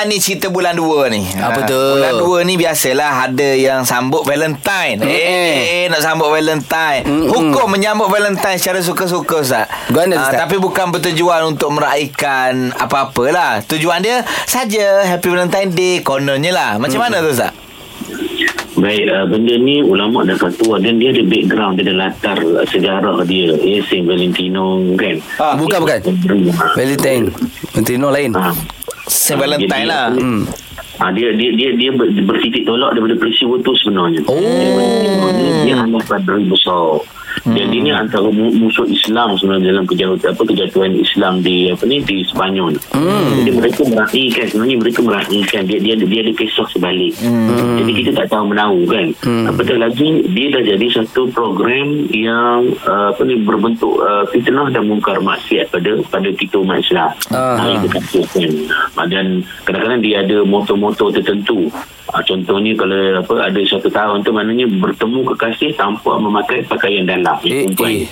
Ah ni cerita bulan 2 ni. Apa Ah, tu? Bulan 2 ni biasalah ada yang sambut Valentine. Mm-mm. Eh, eh nak sambut Valentine. Mm-mm. Hukum menyambut Valentine secara suka-suka Ustaz. Gimana, Ah, Ustaz? tapi bukan bertujuan untuk meraihkan apa-apalah. Tujuan dia saja Happy Valentine Day kononnya lah. Macam mana tu Ustaz? Baik, uh, benda ni ulama dah kata dan dia ada background, dia ada latar uh, sejarah dia. Eh, Saint Valentino kan. Ah, Bukan bukan Valentine Valentino lain Ah. Saint Valentine lah. Hmm. Ah, dia dia dia dia ber, bertitik tolak daripada peristiwa tu sebenarnya. Oh. Dia, dia hanya padri besar. Jadi ni antara mu- musuh Islam sebenarnya dalam kejatuhan apa kejatuhan Islam di apa ni di Spanyol. Hmm. Jadi mereka meraihkan sebenarnya mereka meraihkan dia dia dia ada kisah sebalik. Hmm. Jadi kita tak tahu menahu kan. Apatah lagi dia dah jadi satu program yang uh, apa ni berbentuk uh, fitnah dan mungkar maksiat pada pada kita umat Islam. Ah. Ah, Dan kadang-kadang dia ada moto-moto tertentu. Ah, contohnya kalau apa ada satu tahun tu maknanya bertemu kekasih tanpa memakai pakaian dalam. Eh, Eh, perempuan. eh.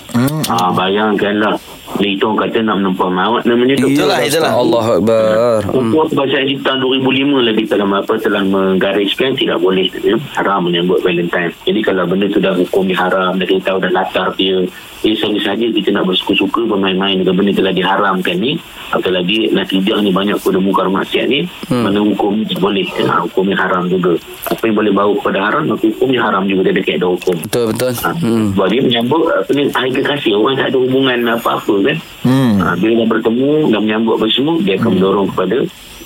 Ah, bayangkanlah. Dia itu orang kata nak menempah maut namanya tu. Itulah, itulah. Allah Akbar Hmm. Bahasa Haji tahun 2005 lagi dalam apa telah menggariskan tidak boleh ya, haram menyambut Valentine. Jadi kalau benda tu dah hukum haram, dah kita tahu dah latar dia, eh saja-saja kita nak bersuka-suka bermain-main dengan benda telah diharamkan ni, atau lagi natijah ni banyak pada mungkar maksiat ni, hmm. mana hukum tak boleh, ya, hukumnya haram juga. Apa yang boleh bawa kepada haram, maka hukumnya haram juga dia dekat ada hukum. Betul betul Ha, hmm. Sebab dia menyambut apa ni hari kekasih orang tak ada hubungan apa-apa kan. Hmm. Ha, bila dah bertemu dan menyambut apa semua dia akan mendorong kepada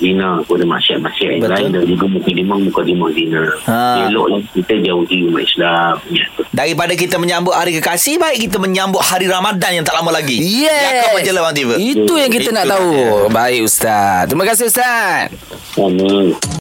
zina kepada maksiat-maksiat yang Betul. lain dan juga mukadimah mukadimah zina. Ha. Eloklah kita jauhi umat Islam. Ya. Daripada kita menyambut hari kekasih Baik kita menyambut hari Ramadan yang tak lama lagi Yes lah Bang Tiba Itu yang kita Itu nak dia. tahu Baik Ustaz Terima kasih Ustaz Sama.